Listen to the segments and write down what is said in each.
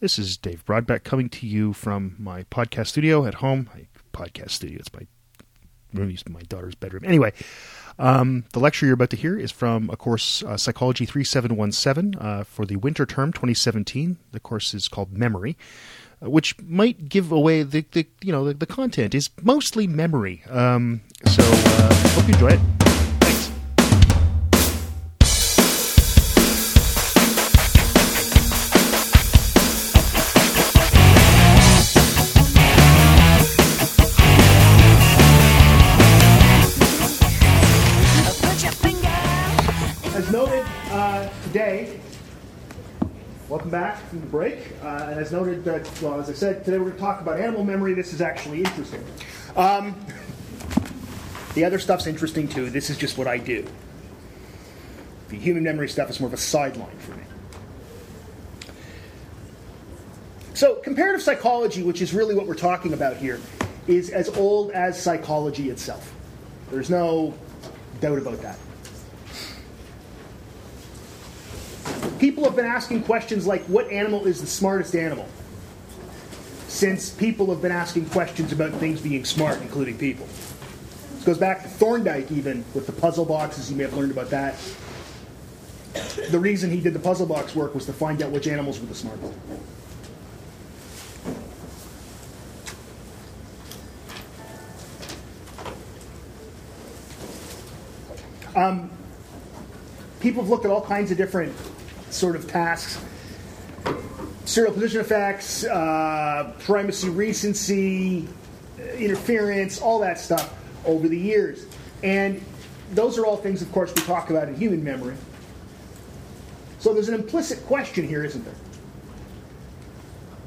This is Dave Brodbeck coming to you from my podcast studio at home. My podcast studio, it's my room, my daughter's bedroom. Anyway, um, the lecture you're about to hear is from a course, uh, Psychology 3717, uh, for the winter term 2017. The course is called Memory, uh, which might give away the, the you know, the, the, content is mostly memory. Um, so, uh, hope you enjoy it. Welcome back from the break. Uh, and as noted, that, well, as I said, today we're going to talk about animal memory. This is actually interesting. Um, the other stuff's interesting too. This is just what I do. The human memory stuff is more of a sideline for me. So, comparative psychology, which is really what we're talking about here, is as old as psychology itself. There's no doubt about that. People have been asking questions like what animal is the smartest animal? Since people have been asking questions about things being smart, including people. This goes back to Thorndike, even with the puzzle boxes. You may have learned about that. The reason he did the puzzle box work was to find out which animals were the smartest. Um, people have looked at all kinds of different sort of tasks. Serial position effects, uh, primacy, recency, interference, all that stuff over the years. And those are all things, of course, we talk about in human memory. So there's an implicit question here, isn't there?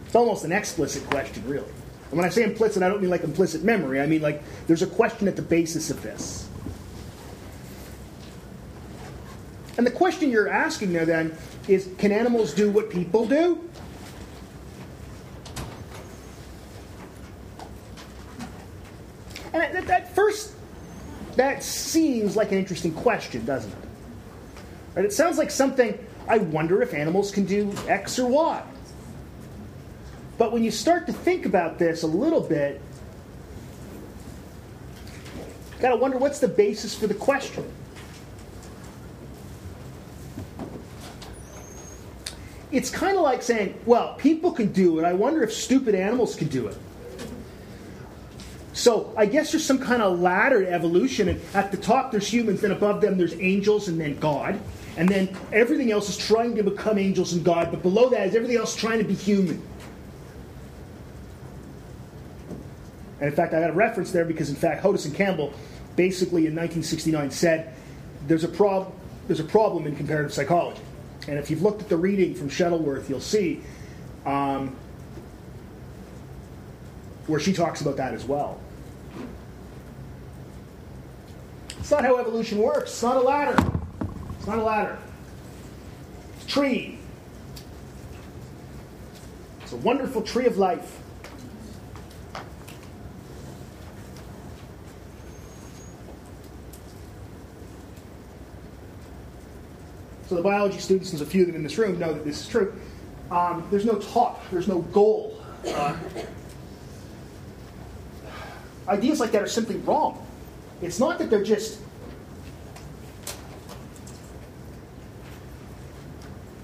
It's almost an explicit question, really. And when I say implicit, I don't mean like implicit memory. I mean like there's a question at the basis of this. And the question you're asking there then is can animals do what people do? And at, first, that seems like an interesting question, doesn't it? Right? It sounds like something, I wonder if animals can do X or Y. But when you start to think about this a little bit, you gotta wonder what's the basis for the question. It's kind of like saying, well, people can do it. I wonder if stupid animals can do it. So I guess there's some kind of ladder to evolution, and at the top there's humans, then above them there's angels, and then God, and then everything else is trying to become angels and God, but below that is everything else trying to be human. And in fact, I got a reference there because, in fact, Hodos and Campbell basically in 1969 said there's a, there's a problem in comparative psychology. And if you've looked at the reading from Shettleworth, you'll see um, where she talks about that as well. It's not how evolution works. It's not a ladder. It's not a ladder. It's a tree. It's a wonderful tree of life. So the biology students, there's a few of them in this room, know that this is true. Um, there's no top, there's no goal. Uh, ideas like that are simply wrong. It's not that they're just.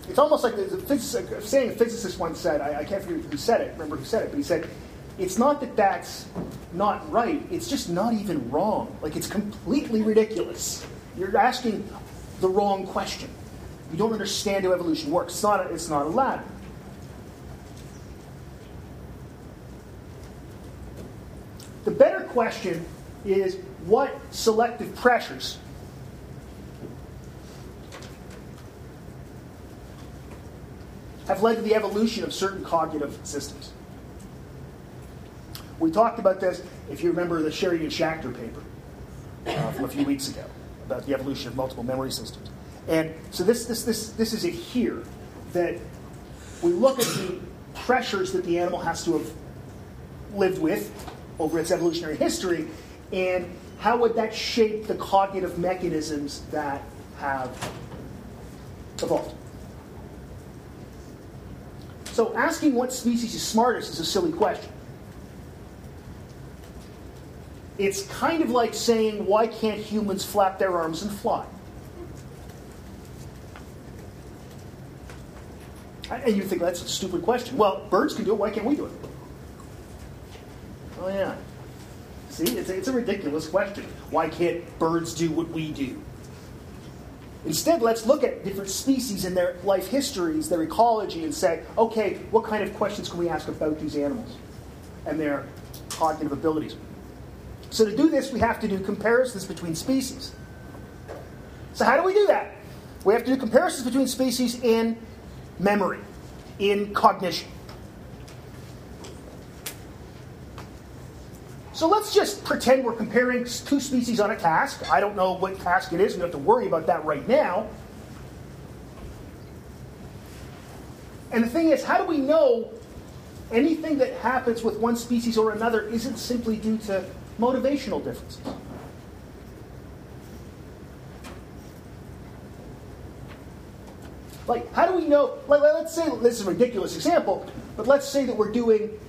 It's almost like the physicist, saying a physicist once said, I, I can't remember who said it, remember who said it, but he said, it's not that that's not right, it's just not even wrong. Like, it's completely ridiculous. You're asking the wrong question. You don't understand how evolution works. It's not a, it's not a ladder. The better question is what selective pressures have led to the evolution of certain cognitive systems. We talked about this, if you remember the Sherry and Schacter paper uh, from a few weeks ago about the evolution of multiple memory systems. And so this, this, this, this is it here that we look at the pressures that the animal has to have lived with over its evolutionary history and how would that shape the cognitive mechanisms that have evolved. So asking what species is smartest is a silly question. It's kind of like saying, why can't humans flap their arms and fly? And you think that's a stupid question. Well, birds can do it, why can't we do it? Oh, yeah. See, it's a, it's a ridiculous question. Why can't birds do what we do? Instead, let's look at different species and their life histories, their ecology, and say, okay, what kind of questions can we ask about these animals and their cognitive abilities? So to do this, we have to do comparisons between species. So how do we do that? We have to do comparisons between species in memory, in cognition. So let's just pretend we're comparing two species on a task. I don't know what task it is. We don't have to worry about that right now. And the thing is, how do we know anything that happens with one species or another isn't simply due to motivational differences? Like, how do we know? Like, let's say this is a ridiculous example, but let's say that we're doing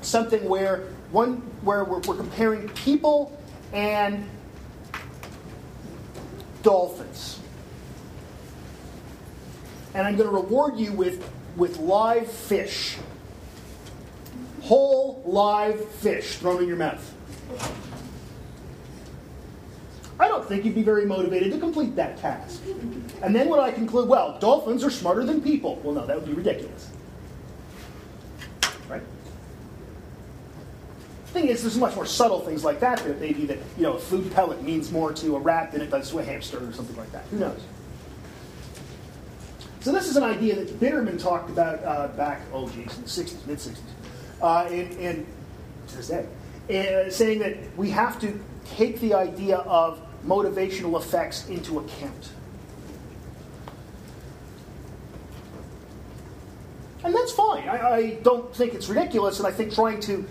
something where one where we're, we're comparing people and dolphins. And I'm going to reward you with, with live fish. Whole live fish thrown in your mouth. Don't think you'd be very motivated to complete that task. And then would I conclude, well, dolphins are smarter than people? Well, no, that would be ridiculous. Right? The thing is, there's much more subtle things like that that maybe that you know a food pellet means more to a rat than it does to a hamster or something like that. Who knows? So this is an idea that Bitterman talked about uh, back, oh geez, in the 60s, mid 60s, uh, and, and to this day, uh, saying that we have to take the idea of motivational effects into account. And that's fine. I, I don't think it's ridiculous, and I think trying to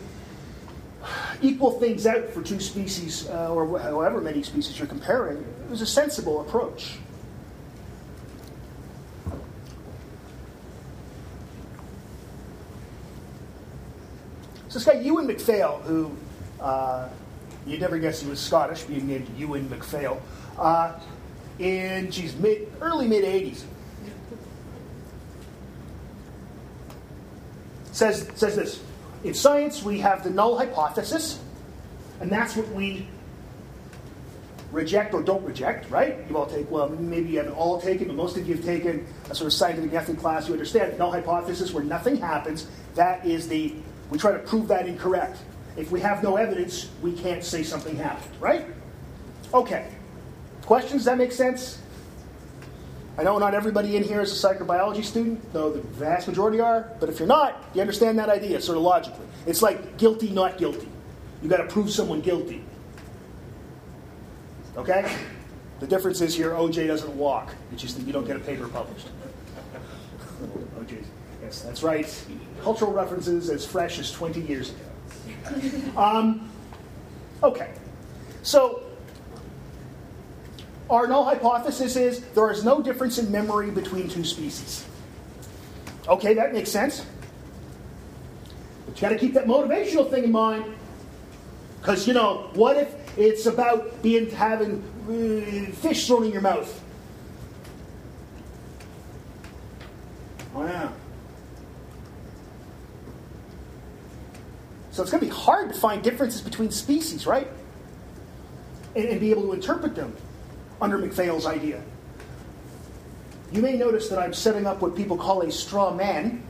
equal things out for two species, uh, or however many species you're comparing, is a sensible approach. So this guy Euan MacPhail, who uh, you'd never guess he was Scottish, being named Euan MacPhail, uh, in geez, mid, early mid 80s, says says this. In science, we have the null hypothesis, and that's what we reject or don't reject, right? You all take, well, maybe you haven't all taken, but most of you have taken a sort of scientific method class. You understand null hypothesis where nothing happens. That is the, we try to prove that incorrect. If we have no evidence, we can't say something happened, right? Okay. Questions? Does that make sense? I know not everybody in here is a psychobiology student, though the vast majority are, but if you're not, you understand that idea sort of logically. It's like guilty, not guilty. You've got to prove someone guilty. Okay? The difference is here OJ doesn't walk. It's just that you don't get a paper published. OJ. Yes, that's right. Cultural references as fresh as 20 years ago. Um, okay. So our null hypothesis is there is no difference in memory between two species. Okay, that makes sense. But you got to keep that motivational thing in mind. Because, you know, what if it's about being having uh, fish thrown in your mouth? Oh, So it's going to be hard to find differences between species, right? And, and be able to interpret them under McPhail's idea. You may notice that I'm setting up what people call a straw man.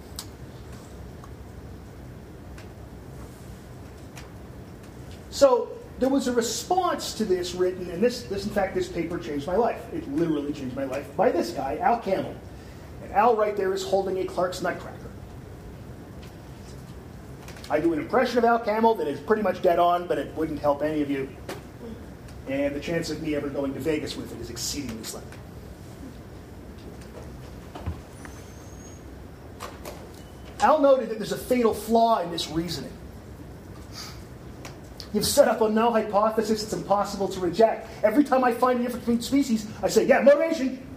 So there was a response to this written, and this, this in fact, this paper changed my life. It literally changed my life by this guy, Al Kamil. And Al right there is holding a Clark's Nutcracker. I do an impression of Al Kamil that is pretty much dead on, but it wouldn't help any of you and the chance of me ever going to Vegas with it is exceedingly slim. Al noted that there's a fatal flaw in this reasoning. You've set up a null hypothesis it's impossible to reject. Every time I find a difference between species, I say, yeah, motivation.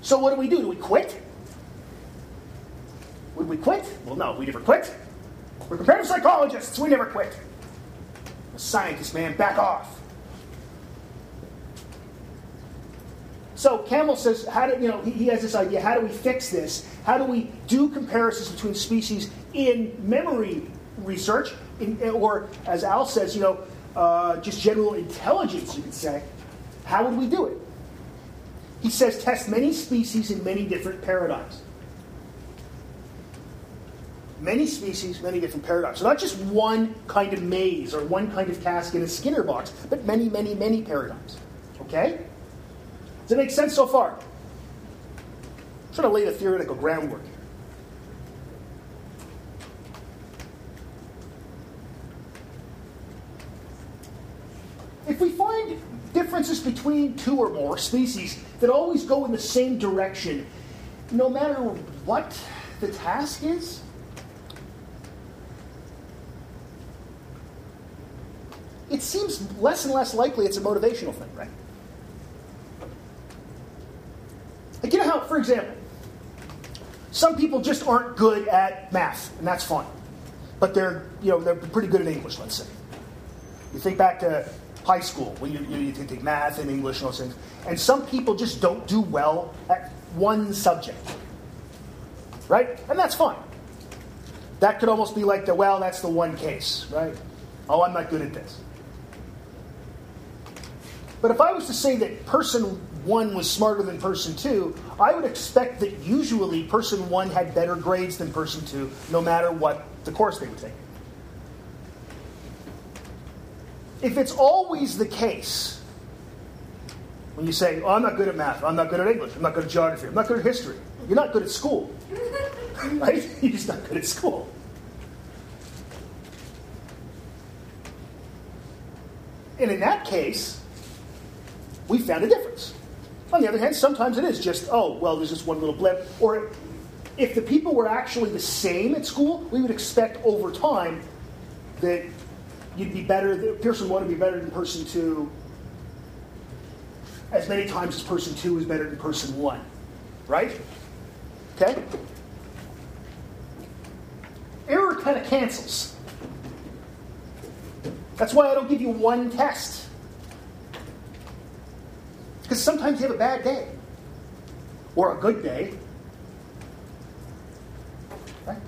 So what do we do? Do we quit? Would we quit? Well, no, we never quit. We're comparative psychologists. We never quit. A scientist, man, back off. So Kamil says, how do you know? He has this idea. How do we fix this? How do we do comparisons between species in memory research, in, or as Al says, you know, uh, just general intelligence? You could say. How would we do it? He says, test many species in many different paradigms. Many species, many different paradigms. So not just one kind of maze or one kind of task in a Skinner box, but many, many, many paradigms. Okay? Does it make sense so far? I'm trying to lay the theoretical groundwork here. If we find differences between two or more species that always go in the same direction, no matter what the task is, it seems less and less likely it's a motivational thing, right? Like, you know how, for example, some people just aren't good at math, and that's fine. But they're, you know, they're pretty good at English, let's say. You think back to high school when you, you, you take math and English and those things. And some people just don't do well at one subject. Right? And that's fine. That could almost be like the, well, that's the one case, right? Oh, I'm not good at this. But if I was to say that person one was smarter than person two, I would expect that usually person one had better grades than person two, no matter what the course they would take. If it's always the case, when you say, oh, I'm not good at math, I'm not good at English, I'm not good at geography, I'm not good at history, you're not good at school. right? You're just not good at school. And in that case, we found a difference. On the other hand, sometimes it is just, oh, well, there's just one little blip. Or if the people were actually the same at school, we would expect over time that you'd be better, that person one would be better than person two as many times as person two is better than person one. Right? Okay? Error kind of cancels. That's why I don't give you one test. Because sometimes you have a bad day or a good day. Right?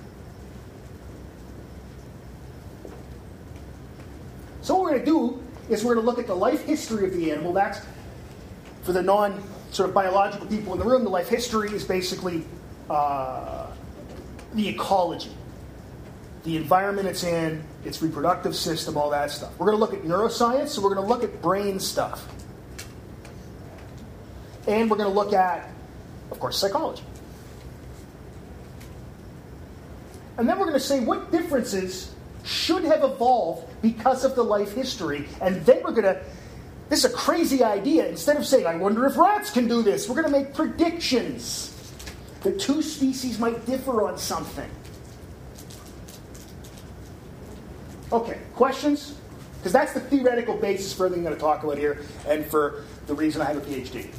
So, what we're going to do is we're going to look at the life history of the animal. That's for the non sort of biological people in the room. The life history is basically uh, the ecology, the environment it's in, its reproductive system, all that stuff. We're going to look at neuroscience, so we're going to look at brain stuff. And we're going to look at, of course, psychology. And then we're going to say what differences should have evolved because of the life history. And then we're going to, this is a crazy idea. Instead of saying, I wonder if rats can do this, we're going to make predictions that two species might differ on something. Okay, questions? Because that's the theoretical basis for everything I'm going to talk about here and for the reason I have a PhD.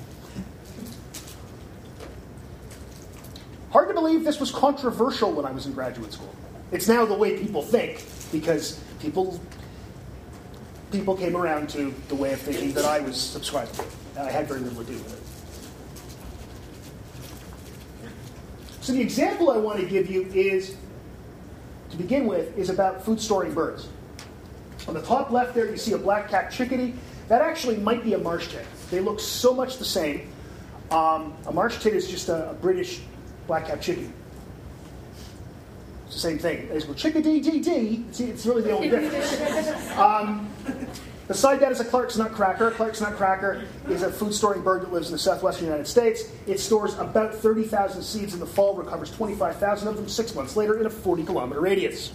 Hard to believe this was controversial when I was in graduate school. It's now the way people think because people people came around to the way of thinking that I was subscribed to. I had very little to do with it. So the example I want to give you is, to begin with, is about food storing birds. On the top left there, you see a black-capped chickadee. That actually might be a marsh tit. They look so much the same. Um, a marsh tit is just a, a British black-capped chickadee. It's the same thing. It's called chickadee dee dee. See, it's really the only difference. Um, beside that is a Clark's nutcracker. Clark's nutcracker is a food storing bird that lives in the southwestern United States. It stores about 30,000 seeds in the fall, recovers 25,000 of them six months later in a 40 kilometer radius.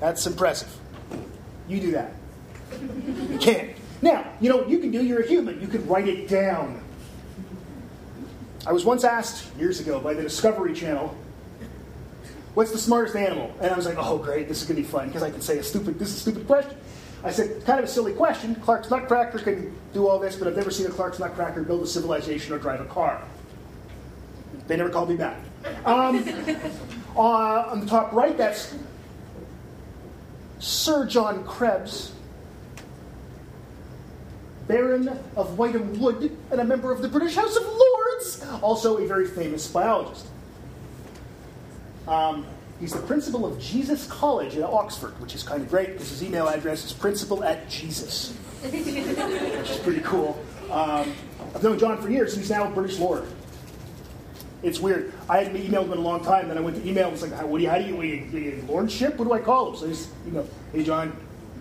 That's impressive. You do that. You can't. Now, you know what you can do? You're a human. You can write it down. I was once asked years ago by the Discovery Channel, "What's the smartest animal?" And I was like, "Oh, great! This is going to be fun because I can say a stupid. This is a stupid question." I said, "Kind of a silly question. Clark's Nutcracker can do all this, but I've never seen a Clark's Nutcracker build a civilization or drive a car." They never called me back. Um, Uh, on the top right, that's Sir John Krebs, Baron of Wytham Wood, and a member of the British House of Lords, also a very famous biologist. Um, he's the principal of Jesus College in Oxford, which is kind of great because his email address is principal at Jesus, which is pretty cool. Um, I've known John for years, and he's now a British Lord. It's weird. I hadn't emailed him in a long time, then I went to email him. It's like, what do you, how do you, what do you, do you lordship? What do I call him? So I just, you know, hey John,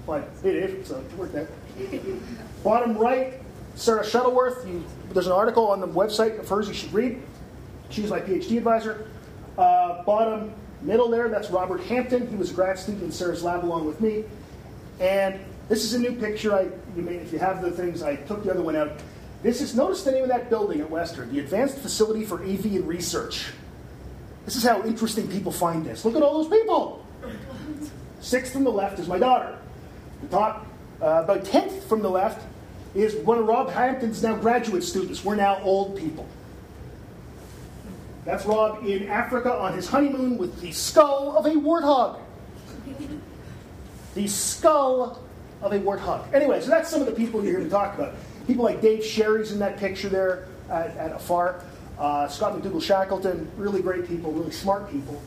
fine, hey Dave, so it worked out. Bottom right, Sarah Shettleworth. You, there's an article on the website of hers you should read. She's my PhD advisor. Uh, bottom middle there, that's Robert Hampton. He was a grad student in Sarah's lab along with me. And this is a new picture. I, you may, if you have the things, I took the other one out. This is, notice the name of that building at Western, the Advanced Facility for Avian Research. This is how interesting people find this. Look at all those people. Sixth from the left is my daughter. The top, uh, about tenth from the left, is one of Rob Hampton's now graduate students. We're now old people. That's Rob in Africa on his honeymoon with the skull of a warthog. The skull of a warthog. Anyway, so that's some of the people you're here to talk about. People like Dave Sherry's in that picture there at, at AFAR. Uh, Scott MacDougall-Shackleton, really great people, really smart people.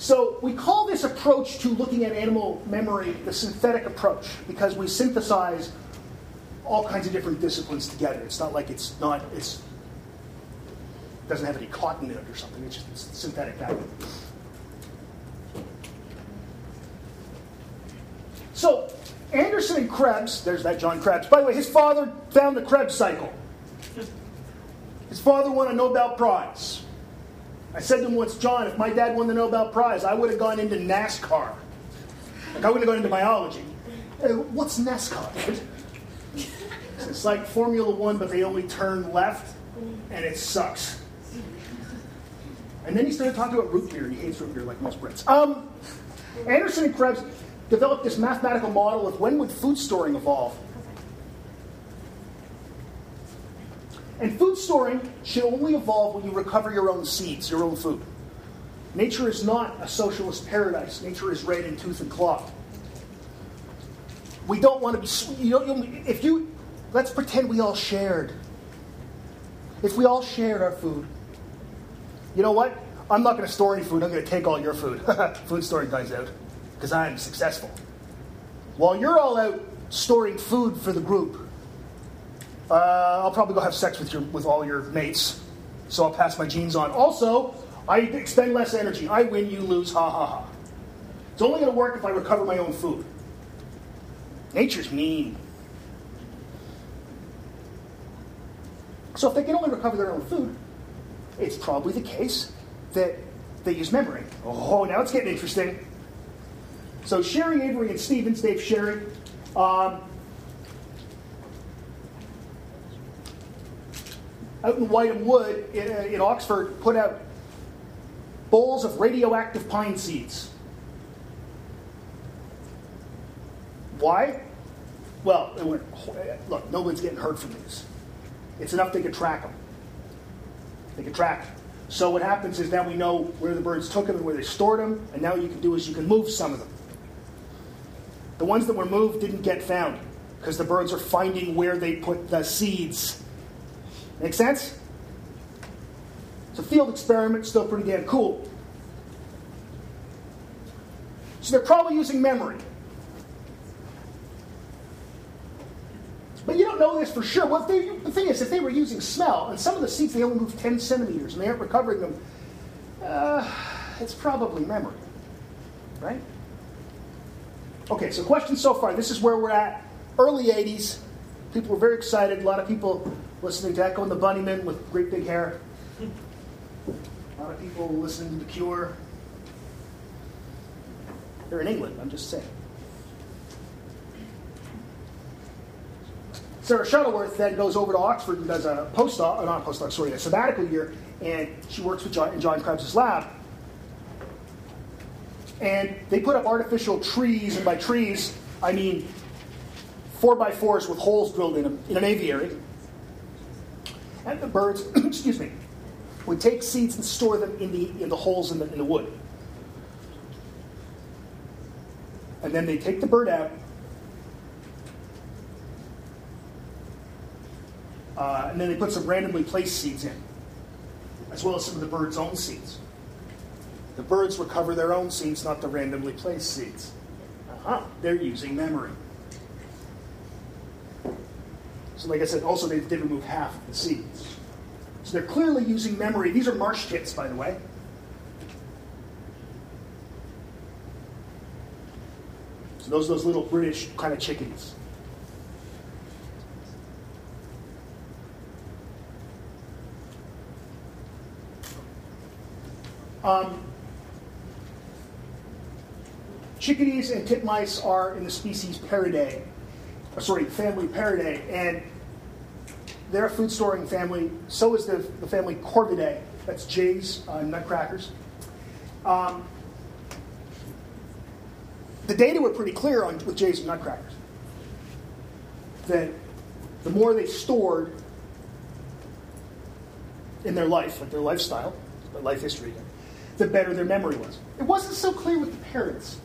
So we call this approach to looking at animal memory the synthetic approach because we synthesize all kinds of different disciplines together. It's not like it's not it's doesn't have any cotton in it or something. It's just it's synthetic that way. So Andersson and Krebs, there's that John Krebs. By the way, his father found the Krebs cycle. His father won a Nobel Prize. I said to him once, John, if my dad won the Nobel Prize, I would have gone into NASCAR. Like, I wouldn't have gone into biology. Hey, what's NASCAR? It's like Formula One, but they only turn left, and it sucks. And then he started talking about root beer. He hates root beer like most Brits. Um, Andersson and Krebs developed this mathematical model of when would food storing evolve. And food storing should only evolve when you recover your own seeds, your own food. Nature is not a socialist paradise. Nature is red in tooth and claw. We don't want to be. You know, if you let's pretend we all shared. If we all shared our food, you know what? I'm not going to store any food. I'm going to take all your food. food storing dies out because I'm successful. While you're all out storing food for the group, uh, I'll probably go have sex with your with all your mates. So I'll pass my genes on. Also, I expend less energy. I win, you lose. Ha ha ha. It's only going to work if I recover my own food. Nature's mean. So if they can only recover their own food, it's probably the case that they use memory. Oh, now it's getting interesting. So Sherry Avery and Stevens, Dave Sherry, um, out in Wytham Wood in, uh, in Oxford, put out bowls of radioactive pine seeds. Why? Well, look, nobody's getting hurt from these. It's enough they can track them. They can track them. So what happens is now we know where the birds took them and where they stored them, and now you can do is you can move some of them. The ones that were moved didn't get found because the birds are finding where they put the seeds. Make sense? It's a field experiment, still pretty damn cool. So they're probably using memory. But you don't know this for sure. Well, they, the thing is, if they were using smell, and some of the seeds they only move 10 centimeters and they aren't recovering them, uh, it's probably memory. Right? Okay, so questions so far. This is where we're at. Early 80s. People were very excited. A lot of people listening to Echo and the Bunnymen with great big hair. A lot of people listening to The Cure. They're in England, I'm just saying. Sarah Shettleworth then goes over to Oxford and does a postdoc, uh, not a postdoc, sorry, a sabbatical year, and she works with John, in John Krebs' lab. And they put up artificial trees, and by trees, I mean four by fours with holes drilled in them in an aviary. And the birds, excuse me, would take seeds and store them in the, in the holes in the, in the wood. And then they take the bird out. Uh, and then they put some randomly placed seeds in, as well as some of the bird's own seeds. The birds recover their own seeds, not the randomly placed seeds. Uh-huh. They're using memory. So, like I said, also they did remove half of the seeds. So they're clearly using memory. These are marsh tits, by the way. So those are those little British kind of chickadees. Um, chickadees and titmice are in the species Paridae, or sorry, family Paridae, and they're a food storing family. So is the, the family Corvidae. That's jays, uh, nutcrackers. Um, the data were pretty clear on with jays and nutcrackers that the more they stored in their life, like their lifestyle, their life history, the better their memory was. It wasn't so clear with the parids.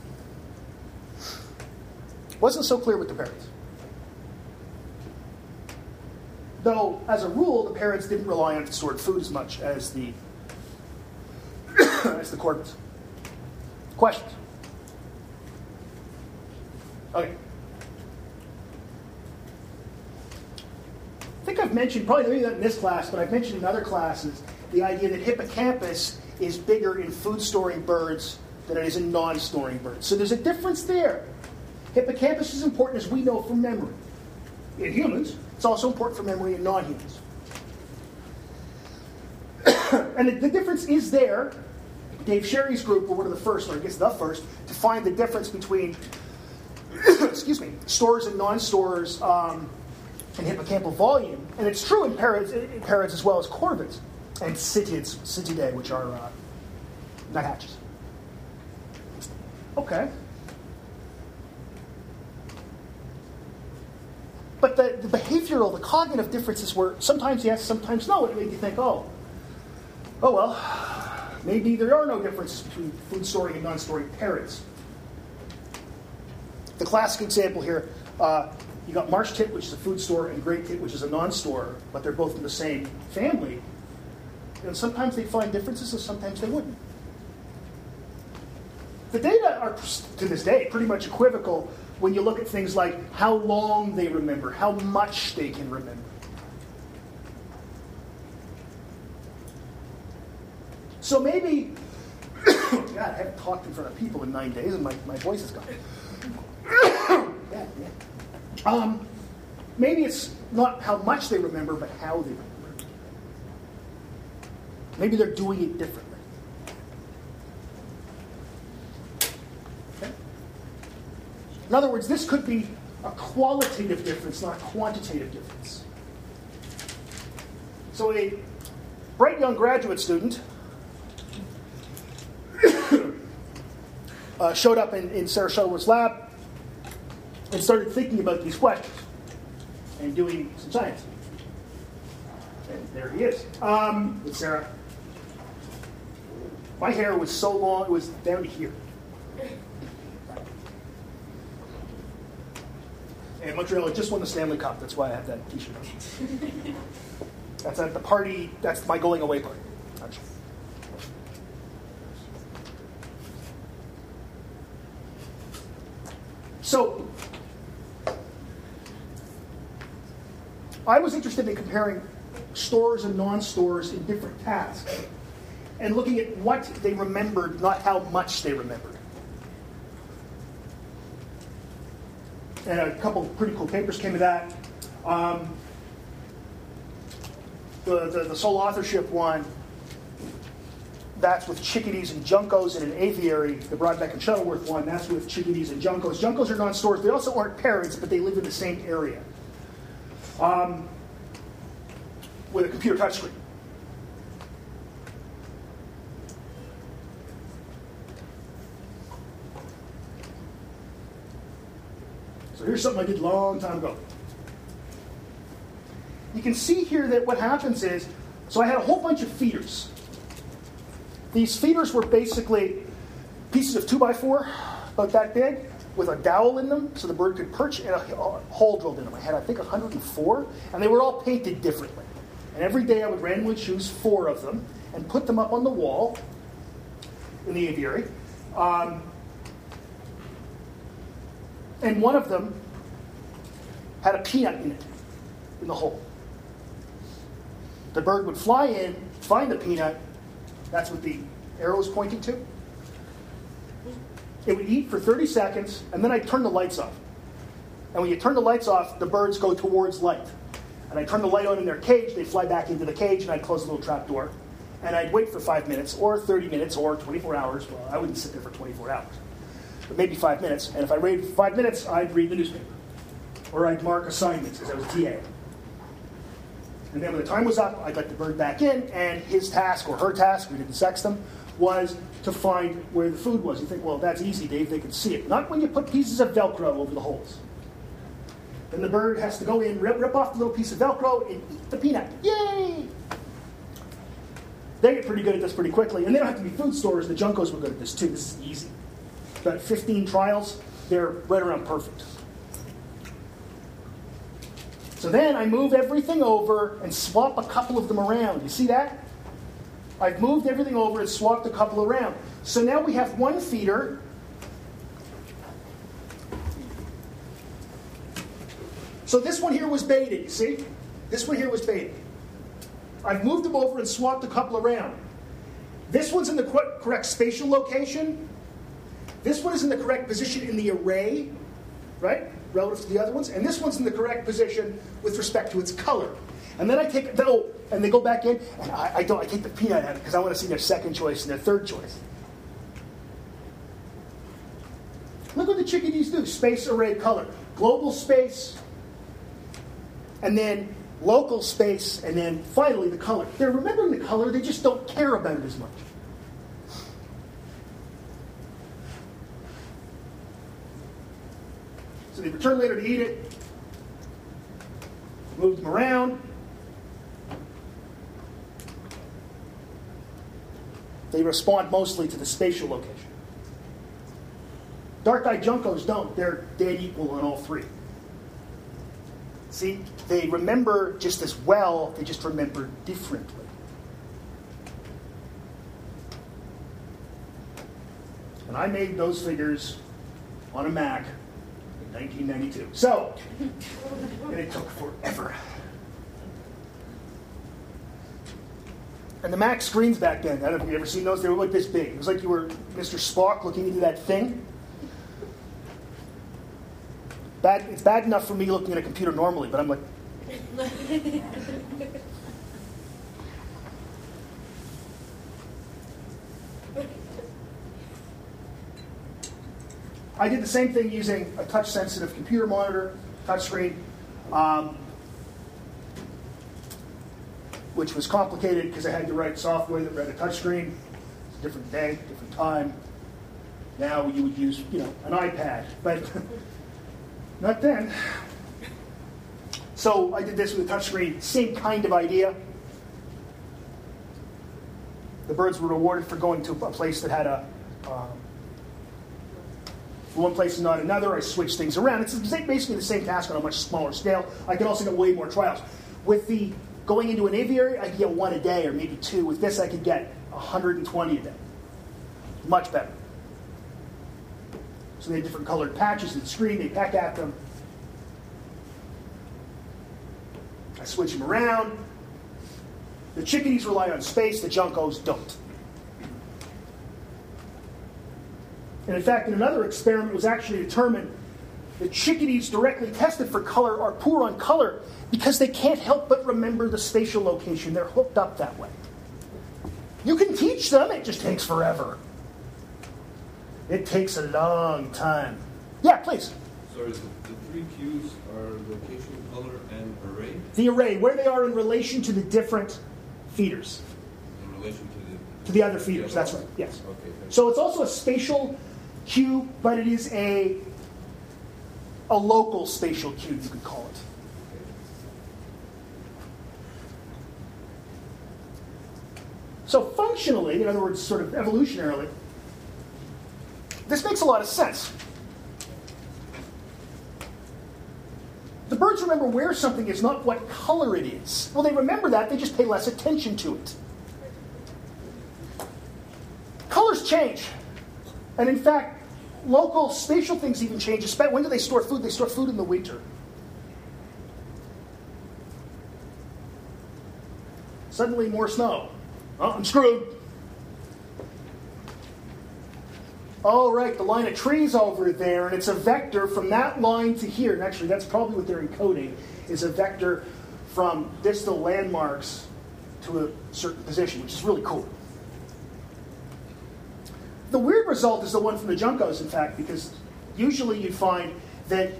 It wasn't so clear with the parids. Though, as a rule, the parids didn't rely on stored food as much as the as the corvids. Questions? Okay. I think I've mentioned, probably maybe not in this class, but I've mentioned in other classes, the idea that hippocampus is bigger in food storing birds than it is in non storing birds. So there's a difference there. Hippocampus is important as we know from memory. In humans, it's also important for memory in non humans. and the, difference is there. Dave Sherry's group were one of the first, or I guess the first, to find the difference between excuse me, stores and non-stores um, hippocampal volume. And it's true in parids, in parids as well as corvids and sittids, Sittidae, which are uh, nuthatches. Okay. But the, the behavioral, the cognitive differences were sometimes yes, sometimes no. It made you think, oh, oh well, maybe there are no differences between food storing and non-storing parids. The classic example here, uh, you got marsh tit, which is a food store, and great tit, which is a non-store, but they're both in the same family. And sometimes they find differences, and sometimes they wouldn't. The data are, to this day, pretty much equivocal when you look at things like how long they remember, how much they can remember. So maybe, God, I haven't talked in front of people in nine days, and my, my voice is gone yeah, yeah. Um, maybe it's not how much they remember, but how they remember. Maybe they're doing it differently. Okay? In other words, this could be a qualitative difference, not a quantitative difference. So, a bright young graduate student uh, showed up in, in Sarah Shettleworth's lab and started thinking about these questions and doing some science. And there he is um, Sarah. My hair was so long, it was down to here. Montreal just won the Stanley Cup. That's why I have that T-shirt that's at the party. That's my going away party. Actually. So I was interested in comparing stores and non-stores in different tasks and looking at what they remembered, not how much they remembered. And a couple pretty cool papers came to that. Um, the, the, the sole authorship one, that's with chickadees and juncos in an aviary. The Brodbeck and Shettleworth one, that's with chickadees and juncos. Juncos are non-stores. They also aren't parids, but they live in the same area um, with a computer touchscreen. Here's something I did a long time ago. You can see here that what happens is So I had a whole bunch of feeders. These feeders were basically pieces of 2 by 4 about that big, with a dowel in them so the bird could perch and a hole drilled in them. I had, I think, 104, and they were all painted differently. And every day I would randomly choose four of them and put them up on the wall in the aviary. Um, and one of them had a peanut in it, in the hole. The bird would fly in, find the peanut, that's what the arrow is pointing to. It would eat for 30 seconds, and then I'd turn the lights off. And when you turn the lights off, the birds go towards light. And I turn the light on in their cage, they fly back into the cage, and I'd close the little trap door. And I'd wait for five minutes, or 30 minutes, or 24 hours. Well, I wouldn't sit there for 24 hours, but maybe five minutes. And if I read five minutes, I'd read the newspaper. Or I'd mark assignments, because I was TA. And then when the time was up, I'd let the bird back in, and his task, or her task, we didn't sex them, was to find where the food was. You think, well, that's easy, Dave, they can see it. Not when you put pieces of Velcro over the holes. Then the bird has to go in, rip, rip off the little piece of Velcro, and eat the peanut. Yay! They get pretty good at this pretty quickly. And they don't have to be food stores. The Juncos were good at this too. This is easy. About 15 trials, they're right around perfect. So then I move everything over and swap a couple of them around. You see that? I've moved everything over and swapped a couple around. So now we have one feeder. So this one here was baited, you see? This one here was baited. I've moved them over and swapped a couple around. This one's in the correct spatial location. This one is in the correct position in the array, right? Relative to the other ones. And this one's in the correct position with respect to its color. And then I take, oh, and they go back in, and I, I don't, I take the peanut out because I want to see their second choice and their third choice. Look what the chickadees do space, array, color. Global space, and then local space, and then finally the color. They're remembering the color, they just don't care about it as much. They return later to eat it, move them around, They respond mostly to the spatial location. Dark-eyed juncos don't. They're dead equal on all three. See, they remember just as well, they just remember differently. And I made those figures on a Mac 1992. So, and it took forever. And the Mac screens back then, I don't know if you've ever seen those, they were like this big. It was like you were Mr. Spock looking into that thing. Bad, it's bad enough for me looking at a computer normally, but I'm like. I did the same thing using a touch sensitive computer monitor, touchscreen. Um, which was complicated because I had to write software that read a touchscreen. It's a different day, different time. Now you would use, you know, an iPad, but not then. So I did this with a touchscreen, same kind of idea. The birds were rewarded for going to a place that had a uh, one place and not another. I switch things around. It's basically the same task on a much smaller scale. I could also get way more trials. With the Going into an aviary, I could get one a day or maybe two. With this, I could get 120 a day. Much better. So they had different colored patches in the screen, they peck at them. I switch them around. The chickadees rely on space, the juncos don't. And in fact, in another experiment, it was actually determined the chickadees directly tested for color are poor on color because they can't help but remember the spatial location. They're hooked up that way. You can teach them, it just takes forever. It takes a long time. Yeah, please. Sorry, the, the three cues are location, color, and array? The array, where they are in relation to the different feeders. In relation to the to the other feeders, that's right, yes. Okay, so it's also a spatial cue, but it is a a local spatial cue, you could call it. So functionally, in other words, sort of evolutionarily, this makes a lot of sense. The birds remember where something is, not what color it is. Well, they remember that, they just pay less attention to it. Colors change. And in fact, local spatial things even change. When do they store food? They store food in the winter. Suddenly, more snow. Oh, I'm screwed. Oh, right, the line of trees over there, and it's a vector from that line to here. And actually, that's probably what they're encoding, is a vector from distal landmarks to a certain position, which is really cool. The weird result is the one from the Juncos, in fact, because usually you'd find that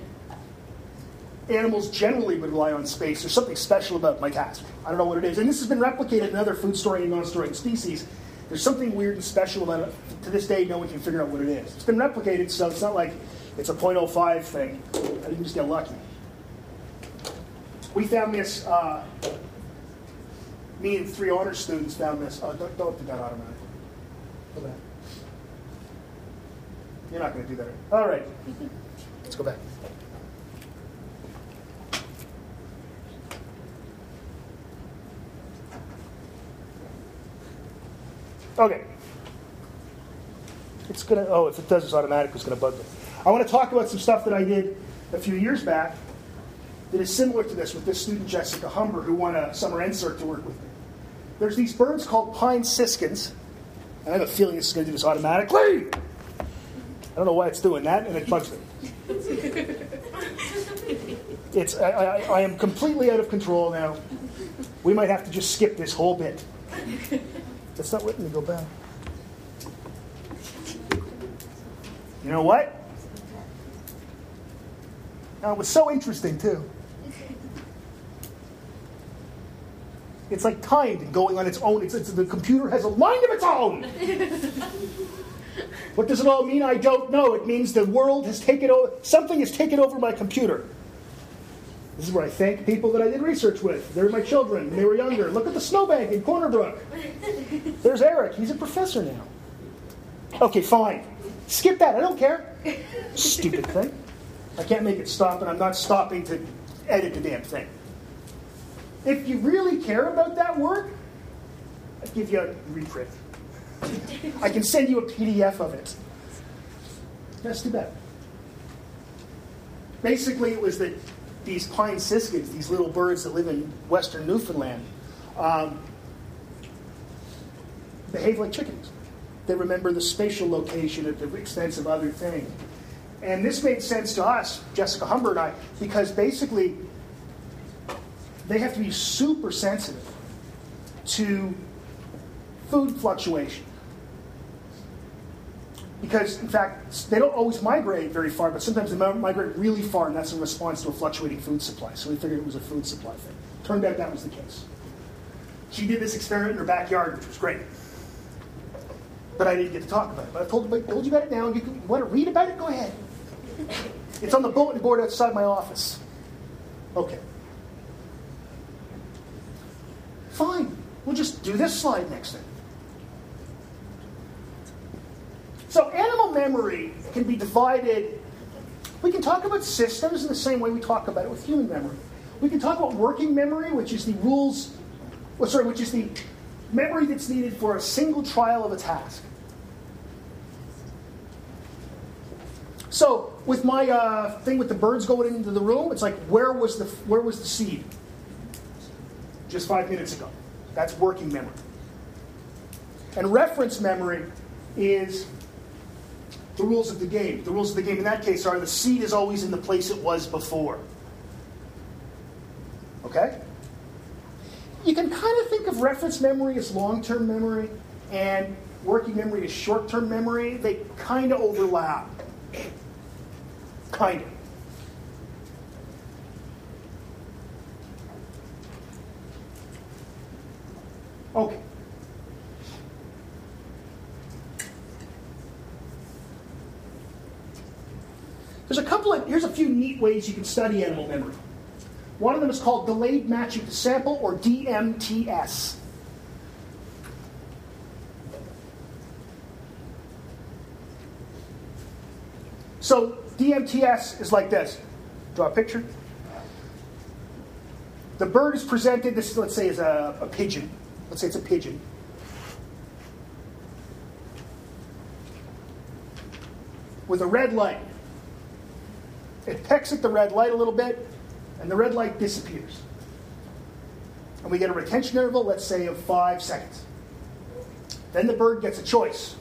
animals generally would rely on space. There's something special about my task. I don't know what it is. And this has been replicated in other food storing and non storing species. There's something weird and special about it. To this day, no one can figure out what it is. It's been replicated, so it's not like it's a 0.05 thing. I didn't just get lucky. We found this, uh, me and three honor students found this. Oh, don't, don't do that automatically. You're not going to do that. All right. Let's go back. Okay. It's gonna. Oh, if it does this automatically, it's gonna bug me. I want to talk about some stuff that I did a few years back that is similar to this with this student Jessica Humber, who won a summer NSERC to work with me. There's these birds called pine siskins, and I have a feeling this is going to do this automatically. I don't know why it's doing that, and it bugs me. It's, I, I, I am completely out of control now. We might have to just skip this whole bit. That's not letting me go back. You know what? Now, it was so interesting, too. It's like timed and going on its own. It's, it's, the computer has a mind of its own. what does it all mean? I don't know. It means the world has taken over, something has taken over my computer. This is where I thank people that I did research with. They're my children they were younger. Look at the snowbank in Corner Brook. There's Eric. He's a professor now. Okay, fine. Skip that. I don't care. Stupid thing. I can't make it stop, and I'm not stopping to edit the damn thing. If you really care about that work, I'll give you a reprint. I can send you a PDF of it. That's too bad. Basically, it was that these pine siskins, these little birds that live in western Newfoundland, um, behave like chickens. They remember the spatial location at the expense of other things. And this made sense to us, Jessica Humber and I, because basically they have to be super sensitive to food fluctuation because in fact they don't always migrate very far, but sometimes they migrate really far, and that's in response to a fluctuating food supply. So we figured it was a food supply thing. Turned out that was the case. She did this experiment in her backyard, which was great. But I didn't get to talk about it. But I told, I told you about it now. You, can, you want to read about it? Go ahead. It's on the bulletin board outside my office. Okay. Fine. We'll just do this slide next time. So animal memory can be divided. We can talk about systems in the same way we talk about it with human memory. We can talk about working memory, which is the rules, well, sorry, which is the memory that's needed for a single trial of a task. So with my uh, thing with the birds going into the room, it's like where was the where was the seed? Just five minutes ago. That's working memory. And reference memory is the rules of the game. The rules of the game in that case are the seed is always in the place it was before. Okay? You can kind of think of reference memory as long term memory and working memory as short term memory. They kind of overlap. Kind of. Okay. There's a couple of, here's a few neat ways you can study animal memory. One of them is called delayed matching to sample, or DMTS. So DMTS is like this. Draw a picture. The bird is presented, this let's say is a, a pigeon. Let's say it's a pigeon. With a red light. It pecks at the red light a little bit, and the red light disappears. And we get a retention interval, let's say, of five seconds. Then the bird gets a choice.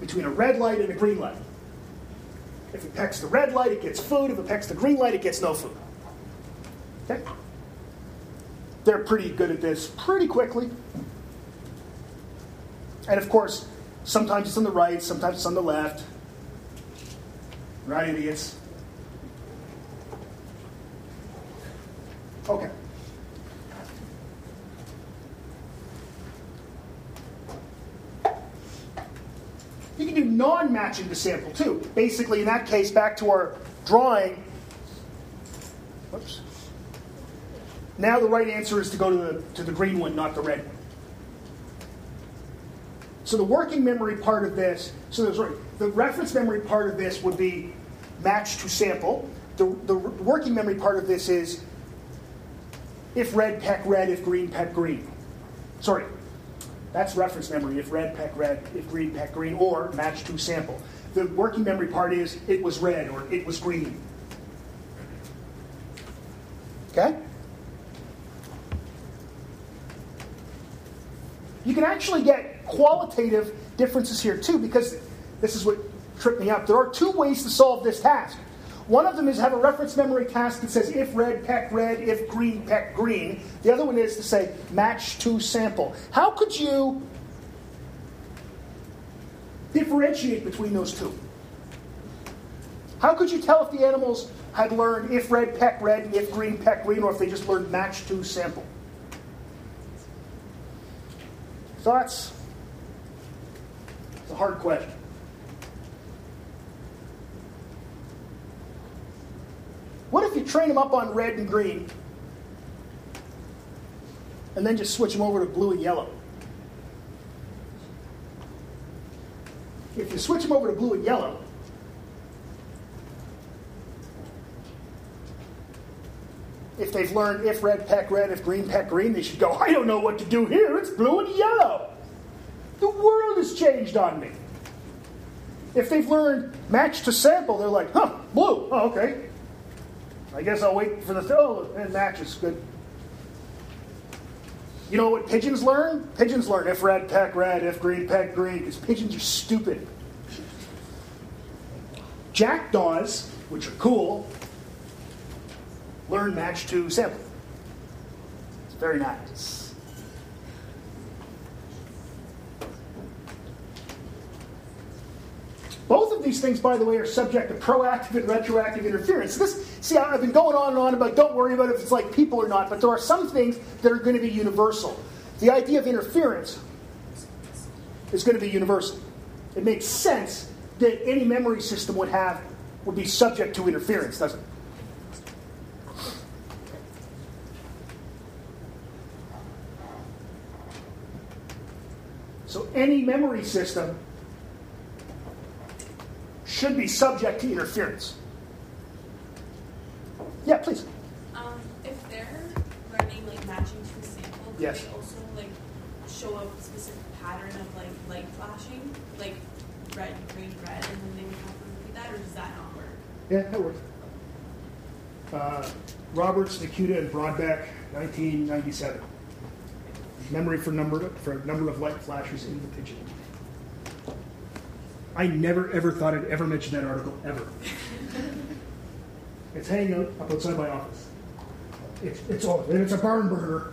Between a red light and a green light. If it pecks the red light, it gets food. If it pecks the green light, it gets no food. Okay? They're pretty good at this pretty quickly. And of course, sometimes it's on the right, sometimes it's on the left. Right, idiots? Okay. You can do non-matching the sample too. Basically, in that case, back to our drawing. Whoops. Now the right answer is to go to the, to the green one, not the red one. So the working memory part of this, so sorry, the reference memory part of this would be match to sample. The, the working memory part of this is if red, peck red, if green, peck green. Sorry, that's reference memory. If red, peck red, if green, peck green, or match to sample. The working memory part is it was red or it was green. Okay? You can actually get qualitative differences here too, because this is what tripped me up. There are two ways to solve this task. One of them is have a reference memory task that says if red, peck red, if green, peck green. The other one is to say match to sample. How could you differentiate between those two? How could you tell if the animals had learned if red, peck red, if green, peck green, or if they just learned match to sample? Thoughts? A hard question. What if you train them up on red and green and then just switch them over to blue and yellow? If you switch them over to blue and yellow, if they've learned if red, peck red, if green, peck green, they should go, I don't know what to do here. It's blue and yellow. The world has changed on me. If they've learned match to sample, they're like, huh, blue. Oh, okay. I guess I'll wait for the th- oh, and match is good. You know what pigeons learn? Pigeons learn if red, peck red, if green, peck green, because pigeons are stupid. Jackdaws, which are cool, learn match to sample. It's very nice. Both of these things, by the way, are subject to proactive and retroactive interference. This, see, I've been going on and on about don't worry about if it's like people or not, but there are some things that are going to be universal. The idea of interference is going to be universal. It makes sense that any memory system would have would be subject to interference, doesn't it? So any memory system should be subject to interference. Yeah, please. Um, if they're learning like matching to a sample, do Yes. they also like show a specific pattern of like light flashing, like red, green, red, and then they would have to repeat that, or does that not work? Yeah, that works. Uh, Roberts, Macuda, and Brodbeck, 1997. Memory for number for number of light flashes in the pigeon. I never ever thought I'd ever mention that article ever. it's hanging out up outside my office. It's it's all and it's a barn burner.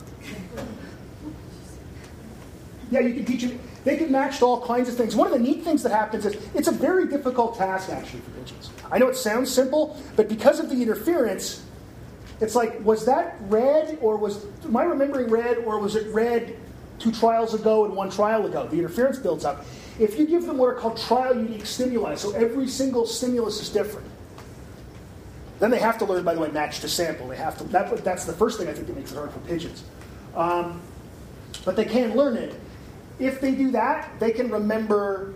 Yeah, you can teach it. They can match to all kinds of things. One of the neat things that happens is it's a very difficult task actually for pigeons. I know it sounds simple, but because of the interference, it's like, was that red or was am I remembering red or was it red two trials ago and one trial ago? The interference builds up. If you give them what are called trial unique stimuli, so every single stimulus is different, then they have to learn, by the way, match to sample. They have to. That, that's the first thing I think that makes it hard for pigeons. Um, but they can learn it. if they do that, they can remember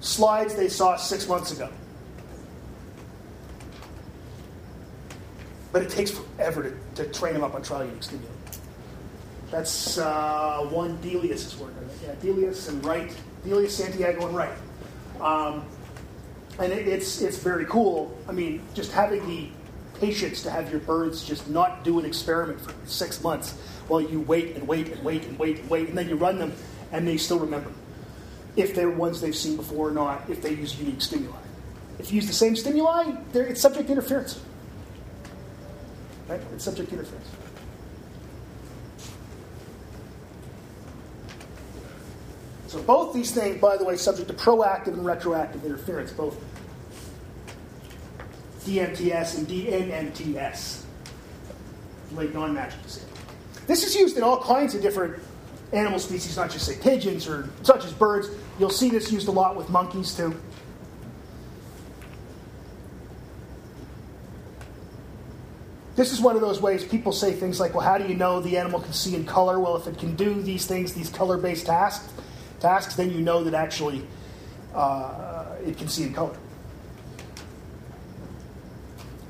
slides they saw six months ago. But it takes forever to, to train them up on trial unique stimuli. That's uh, one Delius' work. Yeah, Delius and Wright. Delius, Santiago, and Wright. Um, and it, it's, it's very cool. I mean, just having the patience to have your birds just not do an experiment for six months while you wait and wait and wait and wait and wait, and then you run them and they still remember if they're ones they've seen before or not, if they use unique stimuli. If you use the same stimuli, it's subject to interference. Right? It's subject to interference. So both these things, by the way, subject to proactive and retroactive interference, both DMTS and DNMTS, late disabled. This is used in all kinds of different animal species, not just say pigeons or such as birds. You'll see this used a lot with monkeys too. This is one of those ways people say things like, well, how do you know the animal can see in color? Well, if it can do these things, these color based tasks, tasks, then you know that actually uh, it can see in color.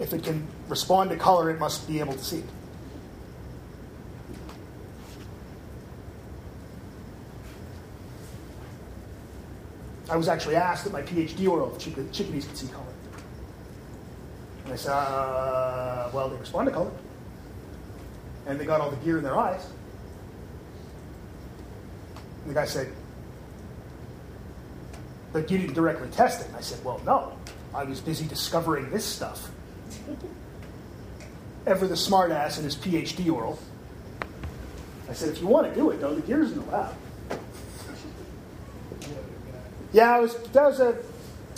If it can respond to color, it must be able to see it. I was actually asked at my PhD oral if chickadees could see color. And I said, uh, well, they respond to color. And they got all the gear in their eyes. And the guy said, but you didn't directly test it. And I said, well, no. I was busy discovering this stuff. Ever the smartass in his PhD oral. I said, if you want to do it, though, the gear's in the lab. Yeah, I was, that was a.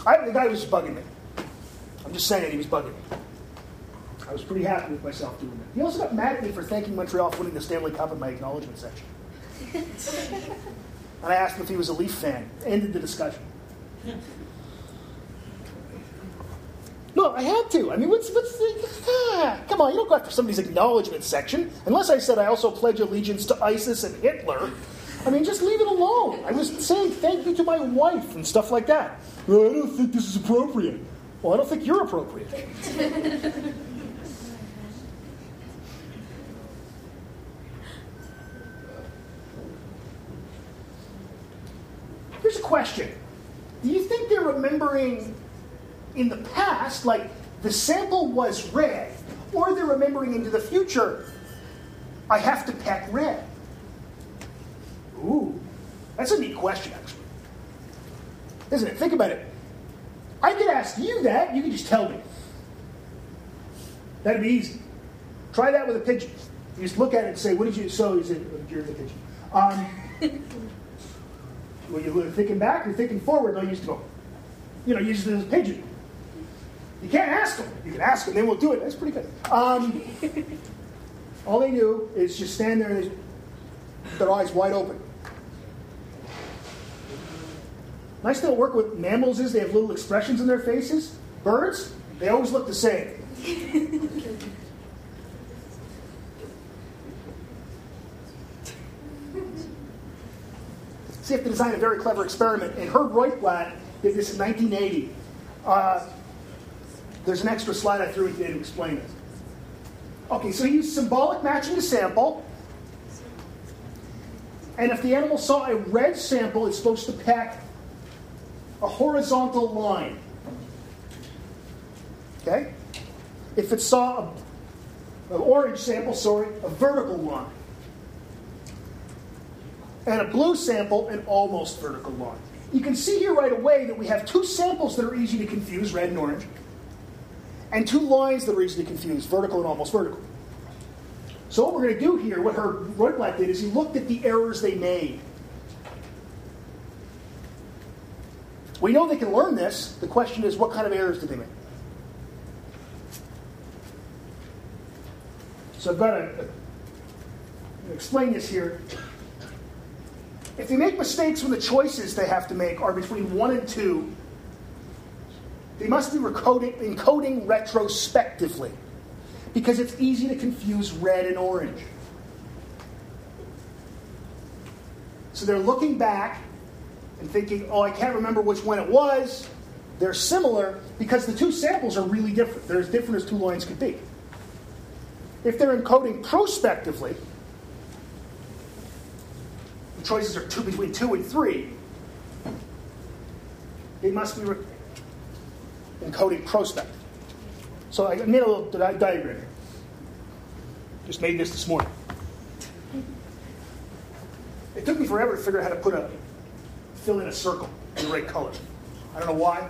I, the guy was bugging me. I'm just saying he was bugging me. I was pretty happy with myself doing that. He also got mad at me for thanking Montreal for winning the Stanley Cup in my acknowledgement section. and I asked him if he was a Leaf fan. Ended the discussion. No, I had to. I mean, what's, what's the. Ah, come on, you don't go after somebody's acknowledgement section. Unless I said I also pledge allegiance to ISIS and Hitler. I mean, just leave it alone. I was saying thank you to my wife and stuff like that. Well, I don't think this is appropriate. Well, I don't think you're appropriate. Here's a question Do you think they're remembering in the past, like the sample was red, or they're remembering into the future, I have to pack red? Ooh, that's a neat question, actually. Isn't it? Think about it. I could ask you that, you could just tell me. That'd be easy. Try that with a pigeon. You just look at it and say, what did you, so is it, you're the pigeon. Um, well, you're thinking back, you're thinking forward, you used to go, you know, use it as a pigeon. You can't ask them. You can ask them, they won't do it. That's pretty good. Um, all they do is just stand there and their eyes wide open. Nice thing to work with mammals is they have little expressions in their faces. Birds, they always look the same. See if they design a very clever experiment. And Herb Roitblat did this in 1980. Uh, there's an extra slide I threw in to explain this. Okay, so he used symbolic matching to sample. And if the animal saw a red sample, it's supposed to peck a horizontal line. Okay? If it saw a, an orange sample, sorry, a vertical line. And a blue sample, an almost vertical line. You can see here right away that we have two samples that are easy to confuse, red and orange, and two lines that are easy to confuse, vertical and almost vertical. So what we're going to do here, what Herb Roitblat did, is he looked at the errors they made. We know they can learn this. The question is, what kind of errors did they make? So I've got to uh, explain this here. If they make mistakes when the choices they have to make are between one and two, they must be recoding, encoding retrospectively because it's easy to confuse red and orange. So they're looking back and thinking, oh, I can't remember which one it was. They're similar because the two samples are really different. They're as different as two lines could be. If they're encoding prospectively, choices are two between two and three. They must be encoding prospective. So I made a little di- diagram. Just made this this morning. It took me forever to figure out how to put a fill in a circle in the right color. I don't know why.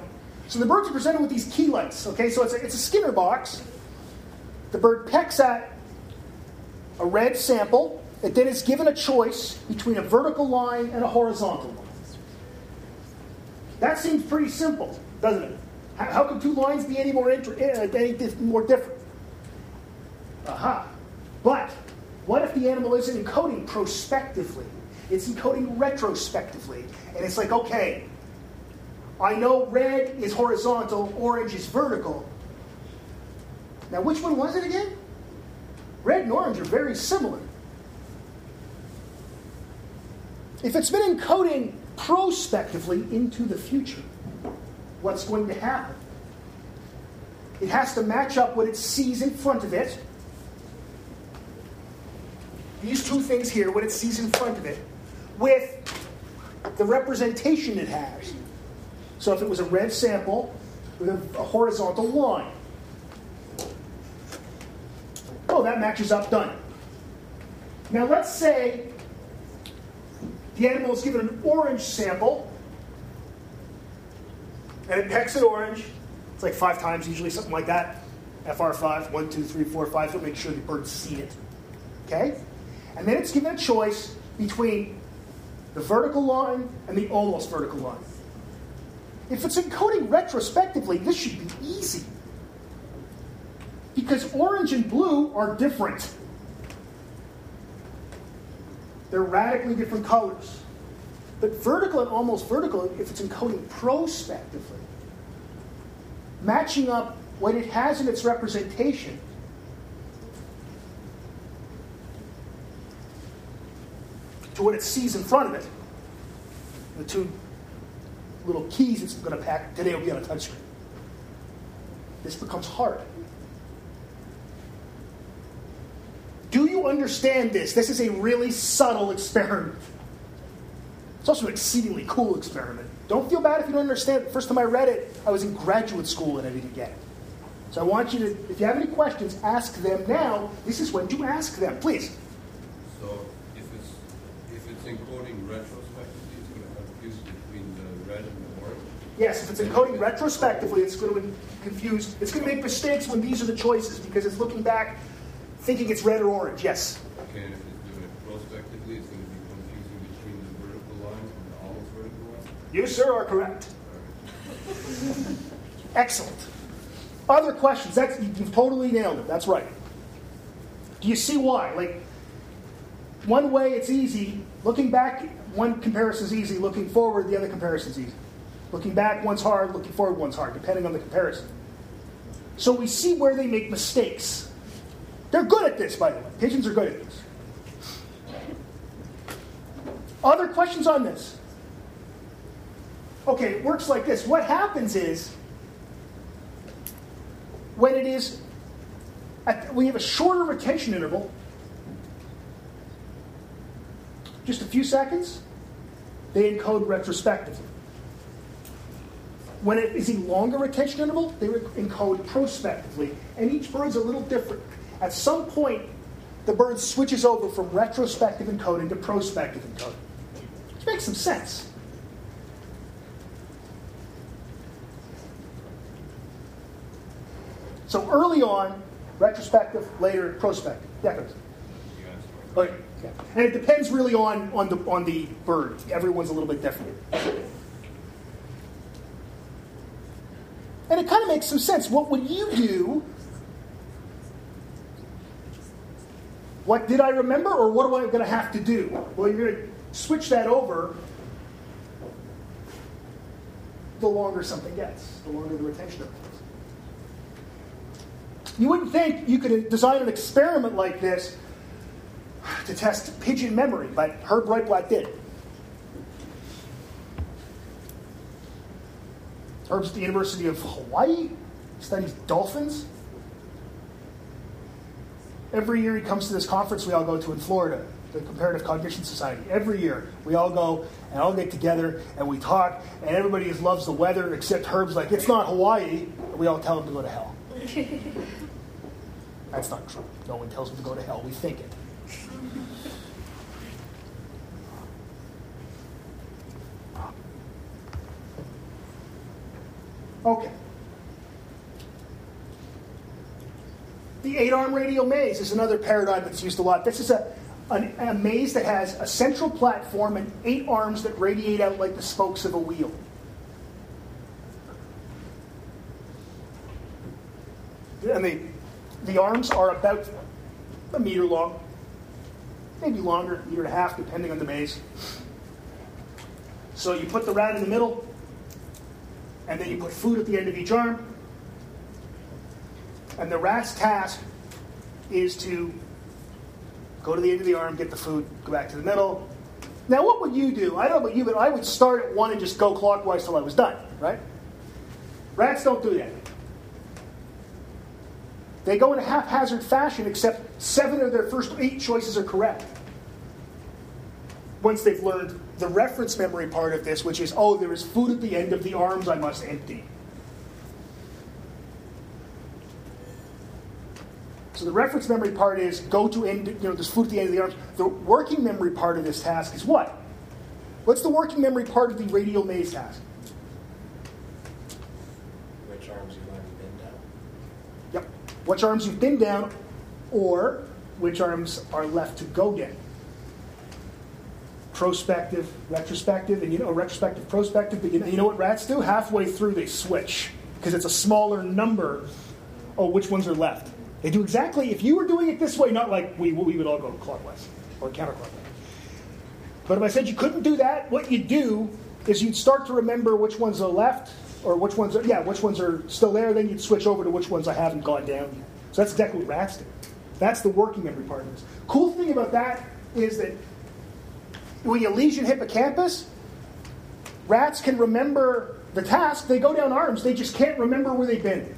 So the birds are presented with these key lights. Okay, so it's a, it's a Skinner box. The bird pecks at a red sample. It then is given a choice between a vertical line and a horizontal line. That seems pretty simple, doesn't it? How, how can two lines be any more inter- uh, any dif- more different? Aha. But what if the animal isn't encoding prospectively? It's encoding retrospectively. And it's like, okay, I know red is horizontal, orange is vertical. Now, which one was it again? Red and orange are very similar. If it's been encoding prospectively into the future, what's going to happen? It has to match up what it sees in front of it. These two things here, what it sees in front of it, with the representation it has. So if it was a red sample with a, a horizontal line, oh, that matches up, done. Now let's say the animal is given an orange sample, and it pecks at orange. It's like five times, usually something like that. FR5, one, two, three, four, five. So make sure the bird's seen it. Okay? And then it's given a choice between the vertical line and the almost vertical line. If it's encoding retrospectively, this should be easy. Because orange and blue are different. They're radically different colors. But vertical and almost vertical, if it's encoding prospectively, matching up what it has in its representation to what it sees in front of it, the two little keys it's going to pack today will be on a touchscreen. This becomes hard. Do you understand this? This is a really subtle experiment. It's also an exceedingly cool experiment. Don't feel bad if you don't understand it. First time I read it, I was in graduate school and I didn't get it. So I want you to, if you have any questions, ask them now. This is when to ask them. Please. So if it's, if it's encoding retrospectively, it's gonna confuse between the red and the orange? Yes, if it's encoding retrospectively, it's going to confuse. It's going to make mistakes when these are the choices because it's looking back, thinking it's red or orange. Yes. Okay, and if it's doing it prospectively, it's gonna be confusing between the vertical lines and the almost vertical lines? You, sir, are correct. Alright. Excellent. Other questions? That's you've totally nailed it. That's right. Do you see why? Like one way it's easy. Looking back, one comparison is easy. Looking forward, the other comparison is easy. Looking back, one's hard. Looking forward, one's hard, depending on the comparison. So we see where they make mistakes. They're good at this, by the way. Pigeons are good at this. Other questions on this? Okay, it works like this. What happens is when it is, at, we have a shorter retention interval, just a few seconds, they encode retrospectively. When it is a longer retention interval, they encode prospectively. And each bird's a little different. At some point, the bird switches over from retrospective encoding to prospective encoding. Which makes some sense. So early on, retrospective, later prospective. Yeah. Yeah. And it depends really on, on the on the bird. Everyone's a little bit different. And it kind of makes some sense. What would you do? What did I remember, or what am I going to have to do? Well, you're going to switch that over the longer something gets, the longer the retention of it. You wouldn't think you could design an experiment like this to test pigeon memory, but Herb Roitblat did. Herb's at the University of Hawaii, studies dolphins. Every year he comes to this conference we all go to in Florida, the Comparative Cognition Society. Every year we all go and all get together and we talk, and everybody just loves the weather except Herb's like, it's not Hawaii. And we all tell him to go to hell. That's not true. No one tells him to go to hell. We think it. Okay. The eight arm radial maze is another paradigm that's used a lot. This is a, an, a maze that has a central platform and eight arms that radiate out like the spokes of a wheel. And the, the arms are about a meter long, maybe longer, a meter and a half, depending on the maze. So you put the rat in the middle, and then you put food at the end of each arm. And the rat's task is to go to the end of the arm, get the food, go back to the middle. Now, what would you do? I don't know about you, but I would start at one and just go clockwise till I was done, right? Rats don't do that. They go in a haphazard fashion, except seven of their first eight choices are correct. Once they've learned the reference memory part of this, which is, oh, there is food at the end of the arms I must empty. So the reference memory part is go to end, you know, there's food at the end of the arms. The working memory part of this task is what? What's the working memory part of the radial maze task? Which arms you've to bend down? Yep. Which arms you've been down, or which arms are left to go down. Prospective, retrospective, and you know, retrospective, prospective, but you know, you know what rats do? Halfway through, they switch because it's a smaller number. Oh, which ones are left? They do exactly, if you were doing it this way, not like we, we would all go clockwise or counterclockwise. But if I said you couldn't do that, what you'd do is you'd start to remember which ones are left or which ones are, yeah, which ones are still there, then you'd switch over to which ones I haven't gone down yet. So that's exactly what rats do. That's the working memory part of this. Cool thing about that is that when you lesion hippocampus, rats can remember the task. They go down arms, they just can't remember where they've been.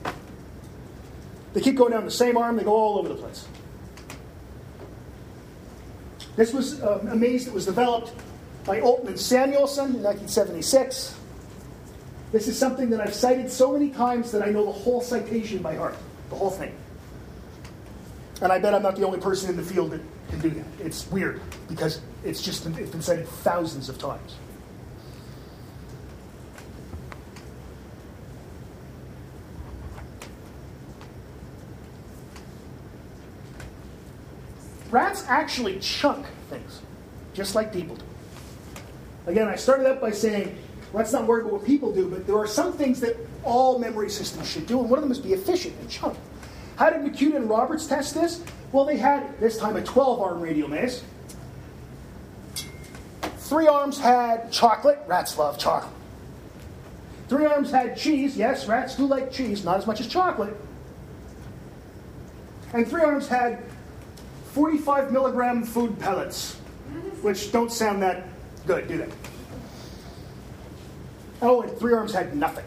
They keep going down the same arm, they go all over the place. This was um, a maze that was developed by Olton Samuelson in 1976. This is something that I've cited so many times that I know the whole citation by heart, the whole thing. And I bet I'm not the only person in the field that can do that. It's weird because it's just been, it's been cited thousands of times. Rats actually chunk things, just like people do. Again, I started out by saying, let's not worry about what people do, but there are some things that all memory systems should do, and one of them is be efficient and chunk. How did Macuda and Roberts test this? Well, they had, this time, a 12 arm radial maze. Three arms had chocolate. Rats love chocolate. Three arms had cheese. Yes, rats do like cheese, not as much as chocolate. And three arms had 45 milligram food pellets, which don't sound that good, do they? Oh, and three arms had nothing.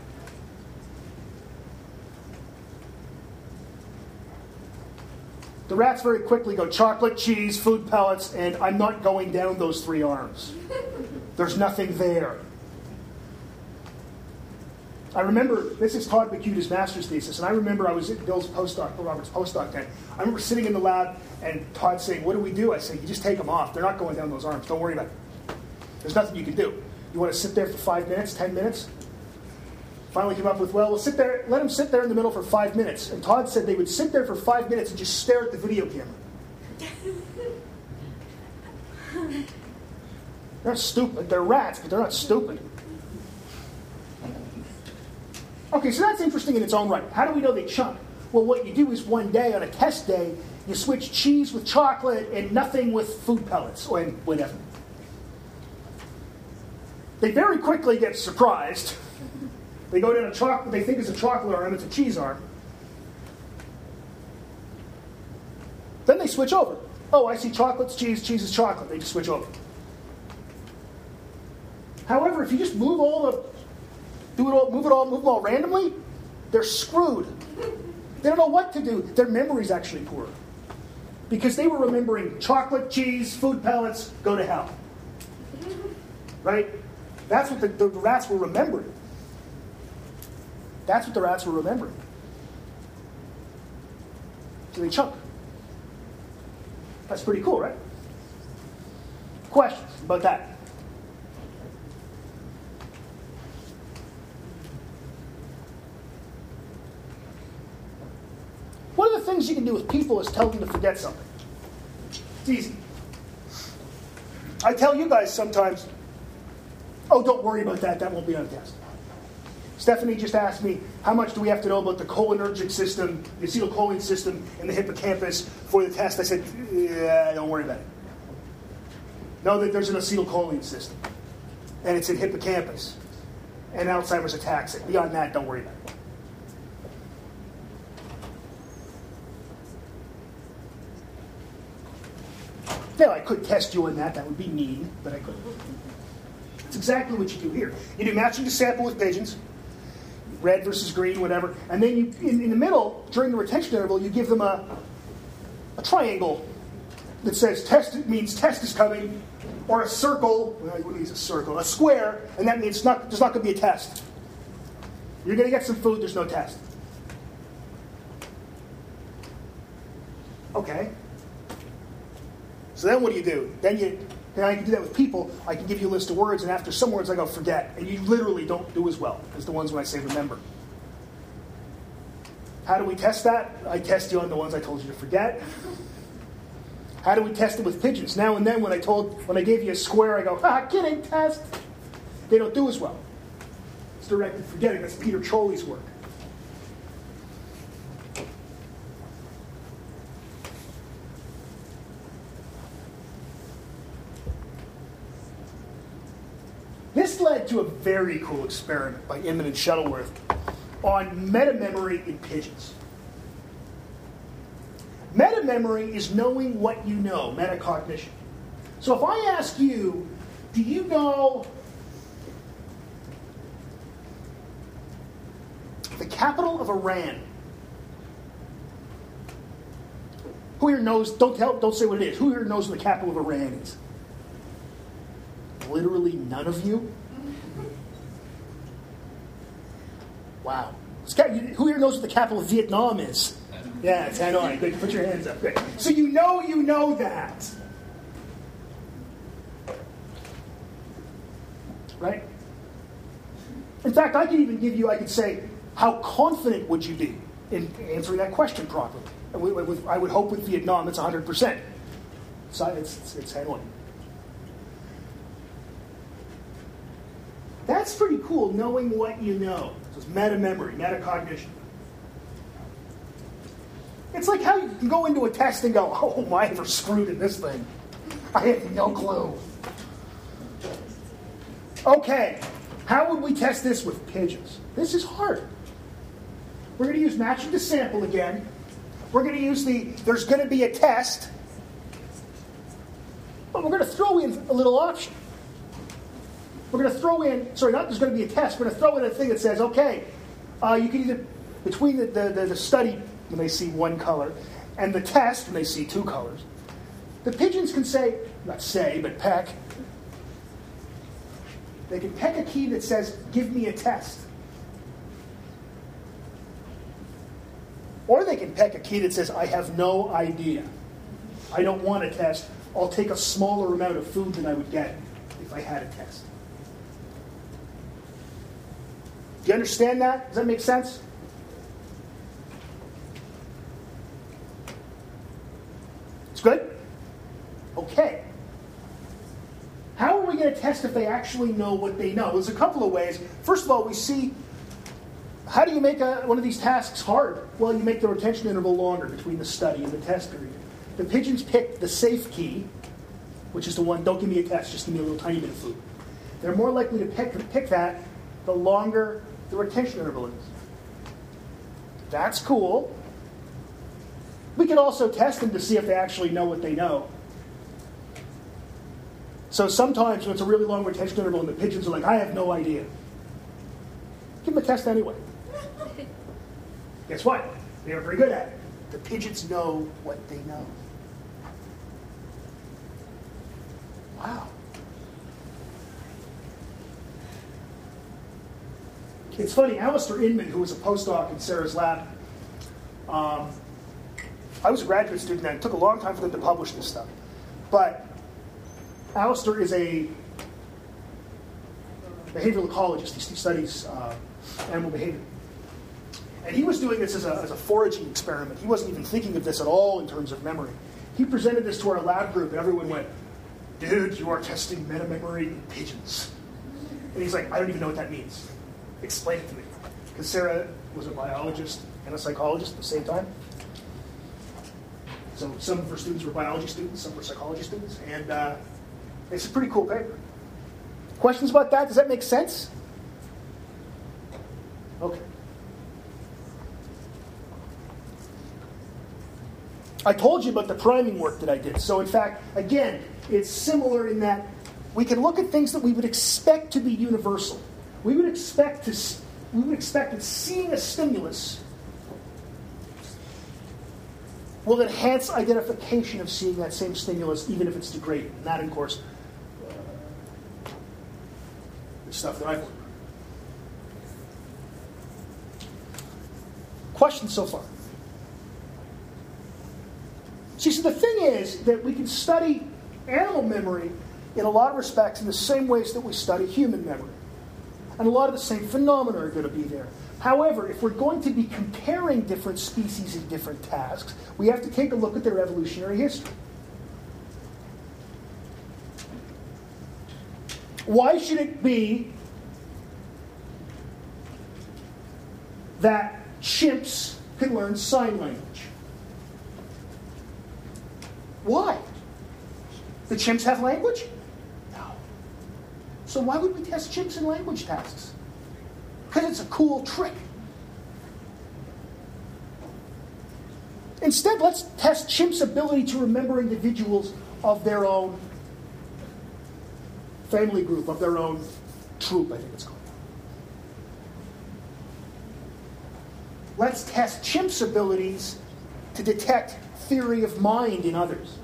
The rats very quickly go chocolate, cheese, food pellets, and I'm not going down those three arms. There's nothing there. I remember, this is Todd Macuda's master's thesis, and I remember I was at Bill's postdoc, Robert's postdoc then. I remember sitting in the lab and Todd saying, What do we do? I said, You just take them off. They're not going down those arms. Don't worry about it. There's nothing you can do. You want to sit there for five minutes, ten minutes? Finally came up with, well, we'll sit there, let them sit there in the middle for five minutes. And Todd said they would sit there for five minutes and just stare at the video camera. they're stupid. They're rats, but they're not stupid. Okay, so that's interesting in its own right. How do we know they chunk? Well, what you do is one day, on a test day, you switch cheese with chocolate and nothing with food pellets or whatever. They very quickly get surprised they go down a chocolate, they think it's a chocolate arm, it's a cheese arm. Then they switch over. Oh, I see chocolates, cheese, cheese is chocolate. They just switch over. However, if you just move all the do it all, move it all, move them all randomly, they're screwed. They don't know what to do. Their memory's actually poor. Because they were remembering chocolate, cheese, food pellets, go to hell. Right? That's what the, the rats were remembering. That's what the rats were remembering. So they chunk. That's pretty cool, right? Questions about that? One of the things you can do with people is tell them to forget something. It's easy. I tell you guys sometimes, oh, don't worry about that, that won't be on the test. Stephanie just asked me, how much do we have to know about the cholinergic system, the acetylcholine system and the hippocampus for the test? I said, yeah, don't worry about it. Know that there's an acetylcholine system, and it's in hippocampus, and Alzheimer's attacks it. Beyond that, don't worry about it. Now, I could test you on that. That would be mean, but I could. It's exactly what you do here. You do matching to sample with pigeons, red versus green, whatever, and then you, in, in the middle, during the retention interval, you give them a, a triangle that says test means test is coming, or a circle. Well, what means a circle? A square, and that means not, there's not going to be a test. You're going to get some food. There's no test. Okay. So then what do you do? Then you then I can do that with people. I can give you a list of words, and after some words I go forget, and you literally don't do as well as the ones when I say remember. How do we test that? I test you on the ones I told you to forget. How do we test it with pigeons? Now and then when I told when I gave you a square, I go, ah, kidding, test. They don't do as well. It's directed forgetting. That's Peter Trolley's work. To a very cool experiment by Inman and Shettleworth on metamemory in pigeons. Metamemory is knowing what you know, metacognition. So if I ask you, do you know the capital of Iran? Who here knows? Don't tell. Don't say what it is. Who here knows what the capital of Iran is? literally none of you? Wow. Who here knows what the capital of Vietnam is? Yeah, it's Hanoi. Good. Put your hands up. Good. So you know you know that. Right? In fact, I could even give you, I could say, how confident would you be in answering that question properly? I would hope with Vietnam it's 100%. So it's, it's, it's Hanoi. That's pretty cool, knowing what you know. So it's meta memory, metacognition. It's like how you can go into a test and go, oh, my, ever screwed in this thing. I have no clue. Okay, how would we test this with pigeons? This is hard. We're going to use matching to sample again. We're going to use the, there's going to be a test. But we're going to throw in a little option. We're going to throw in, sorry, not there's going to be a test, we're going to throw in a thing that says, okay, uh, you can either, between the, the, the, the study when they see one color and the test when they see two colors, the pigeons can say, not say, but peck. They can peck a key that says, give me a test. Or they can peck a key that says, I have no idea. I don't want a test. I'll take a smaller amount of food than I would get if I had a test. Do you understand that? Does that make sense? It's good? Okay. How are we going to test if they actually know what they know? There's a couple of ways. First of all, we see how do you make a, one of these tasks hard? Well, you make the retention interval longer between the study and the test period. The pigeons pick the safe key, which is the one, don't give me a test, just give me a little tiny bit of food. They're more likely to pick, pick that the longer the retention interval is. That's cool. We could also test them to see if they actually know what they know. So sometimes when it's a really long retention interval and the pigeons are like, I have no idea. give them a test anyway. Guess what? They are very good at it. The pigeons know what they know. Wow. It's funny, Alistair Inman, who was a postdoc in Sarah's lab, um, I was a graduate student then. It took a long time for them to publish this stuff. But Alistair is a behavioral ecologist. He studies uh, animal behavior. And he was doing this as a, as a foraging experiment. He wasn't even thinking of this at all in terms of memory. He presented this to our lab group, and everyone went, Dude, you are testing meta memory in pigeons. And he's like, I don't even know what that means. Explain it to me. Because Sarah was a biologist and a psychologist at the same time. So some of her students were biology students, some were psychology students, and uh, it's a pretty cool paper. Questions about that? Does that make sense? Okay. I told you about the priming work that I did. So, in fact, again, it's similar in that we can look at things that we would expect to be universal. We would expect to we would expect that seeing a stimulus will enhance identification of seeing that same stimulus, even if it's degraded. And that, of course, uh, the stuff that I've learned. Questions so far? See, so the thing is that we can study animal memory in a lot of respects in the same ways that we study human memory. And a lot of the same phenomena are going to be there. However, if we're going to be comparing different species and different tasks, we have to take a look at their evolutionary history. Why should it be that chimps can learn sign language? Why? The chimps have language? So why would we test chimps in language tasks? Because it's a cool trick. Instead, let's test chimps' ability to remember individuals of their own family group, of their own troop, I think it's called. Let's test chimps' abilities to detect theory of mind in others.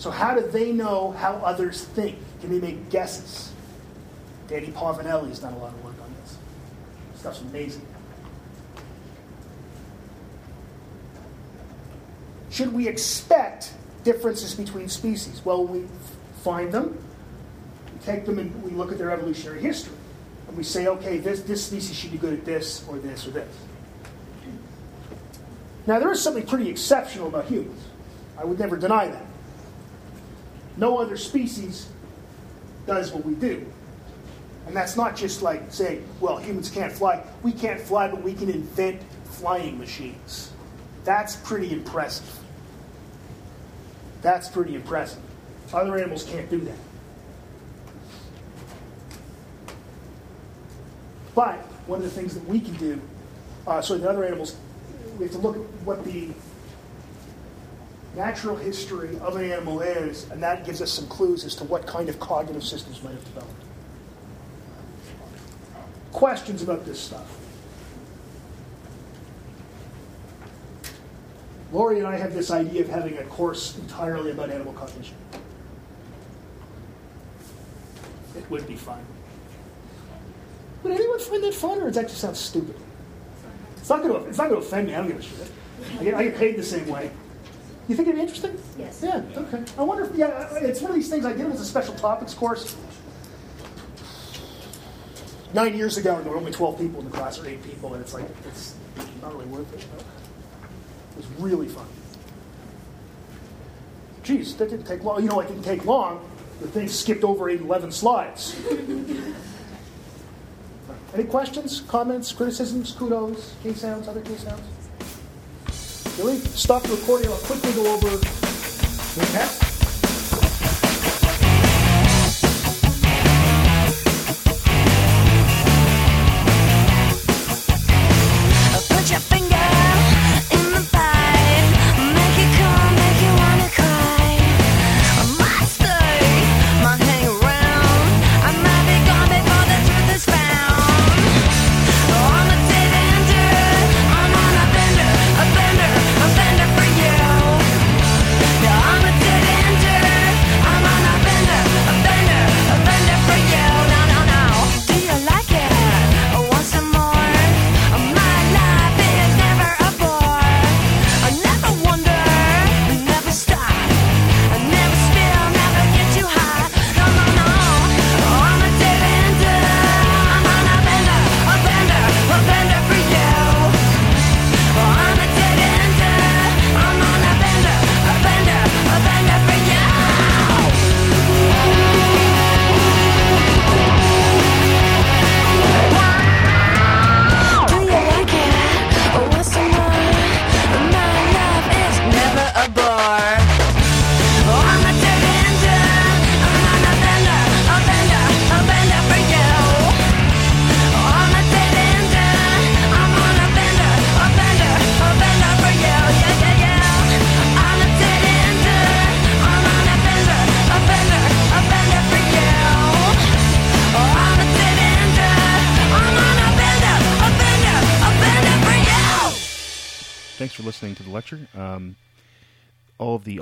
So, how do they know how others think? Can they make guesses? Danny Povinelli has done a lot of work on this. Stuff's amazing. Should we expect differences between species? Well, we find them, we take them and we look at their evolutionary history. And we say, okay, this, this species should be good at this or this or this. Now, there is something pretty exceptional about humans. I would never deny that. No other species does what we do. And that's not just like saying, well, humans can't fly. We can't fly, but we can invent flying machines. That's pretty impressive. That's pretty impressive. Other animals can't do that. But one of the things that we can do, uh, so the other animals we have to look at what the natural history of an animal is, and that gives us some clues as to what kind of cognitive systems might have developed. Questions about this stuff? Lori and I have this idea of having a course entirely about animal cognition. It would be fun. Would anyone find that fun, or does that just sound stupid? It's not going to, offend me. I don't give a shit. I get, I get paid the same way. You think it'd be interesting? Yes. Yeah, okay. I wonder if, yeah, it's one of these things I did it as a special topics course. Nine years ago, and there were only 12 people in the class, or eight people, and it's like, it's not really worth it. It was really fun. Geez, that didn't take long. You know, it didn't take long. The thing skipped over 11 slides. Any questions, comments, criticisms, kudos, K sounds, other K sounds? Stop the recording. I'll quickly go over. The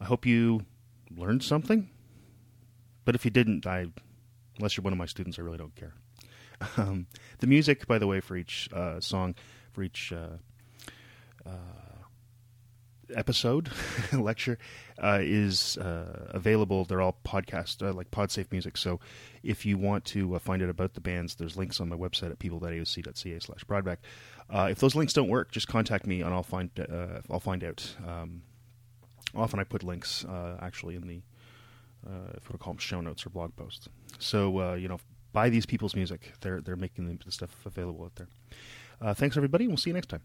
I hope you learned something. But if you didn't, I, unless you're one of my students, I really don't care. Um, the music, by the way, for each uh, song, for each uh, episode lecture uh, is uh, available. They're all podcast uh, like PodSafe music. So if you want to uh, find out about the bands, there's links on my website at people.auc.ca slash brodbeck. Uh, if those links don't work, just contact me and I'll find uh, I'll find out. Um, often I put links uh, actually in the uh, if to call them show notes or blog posts. So uh, you know, buy these people's music. They're they're making the stuff available out there. Uh, thanks everybody. We'll see you next time.